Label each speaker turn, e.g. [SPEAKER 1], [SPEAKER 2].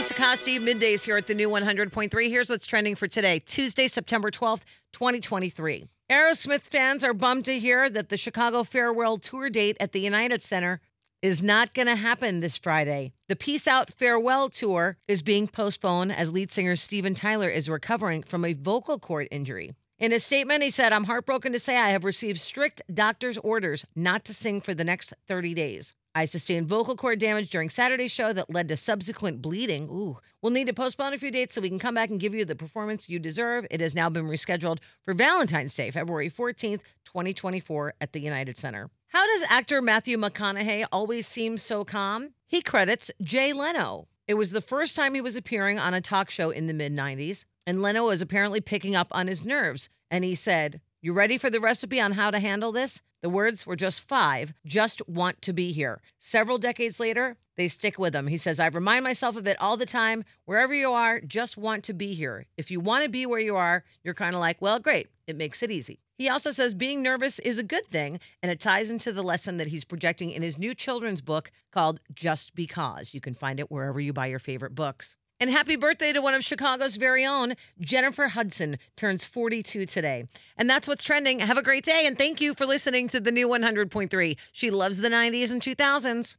[SPEAKER 1] Lisa Costi, middays here at the new 100.3. Here's what's trending for today, Tuesday, September 12th, 2023. Aerosmith fans are bummed to hear that the Chicago Farewell Tour date at the United Center is not going to happen this Friday. The Peace Out Farewell Tour is being postponed as lead singer Steven Tyler is recovering from a vocal cord injury. In a statement, he said, I'm heartbroken to say I have received strict doctor's orders not to sing for the next 30 days. I sustained vocal cord damage during Saturday's show that led to subsequent bleeding. Ooh, we'll need to postpone a few dates so we can come back and give you the performance you deserve. It has now been rescheduled for Valentine's Day, February 14th, 2024, at the United Center. How does actor Matthew McConaughey always seem so calm? He credits Jay Leno. It was the first time he was appearing on a talk show in the mid 90s, and Leno was apparently picking up on his nerves. And he said, You ready for the recipe on how to handle this? The words were just five, just want to be here. Several decades later, they stick with him. He says, I remind myself of it all the time. Wherever you are, just want to be here. If you want to be where you are, you're kind of like, well, great. It makes it easy. He also says being nervous is a good thing, and it ties into the lesson that he's projecting in his new children's book called Just Because. You can find it wherever you buy your favorite books. And happy birthday to one of Chicago's very own, Jennifer Hudson, turns 42 today. And that's what's trending. Have a great day, and thank you for listening to the new 100.3. She loves the 90s and 2000s.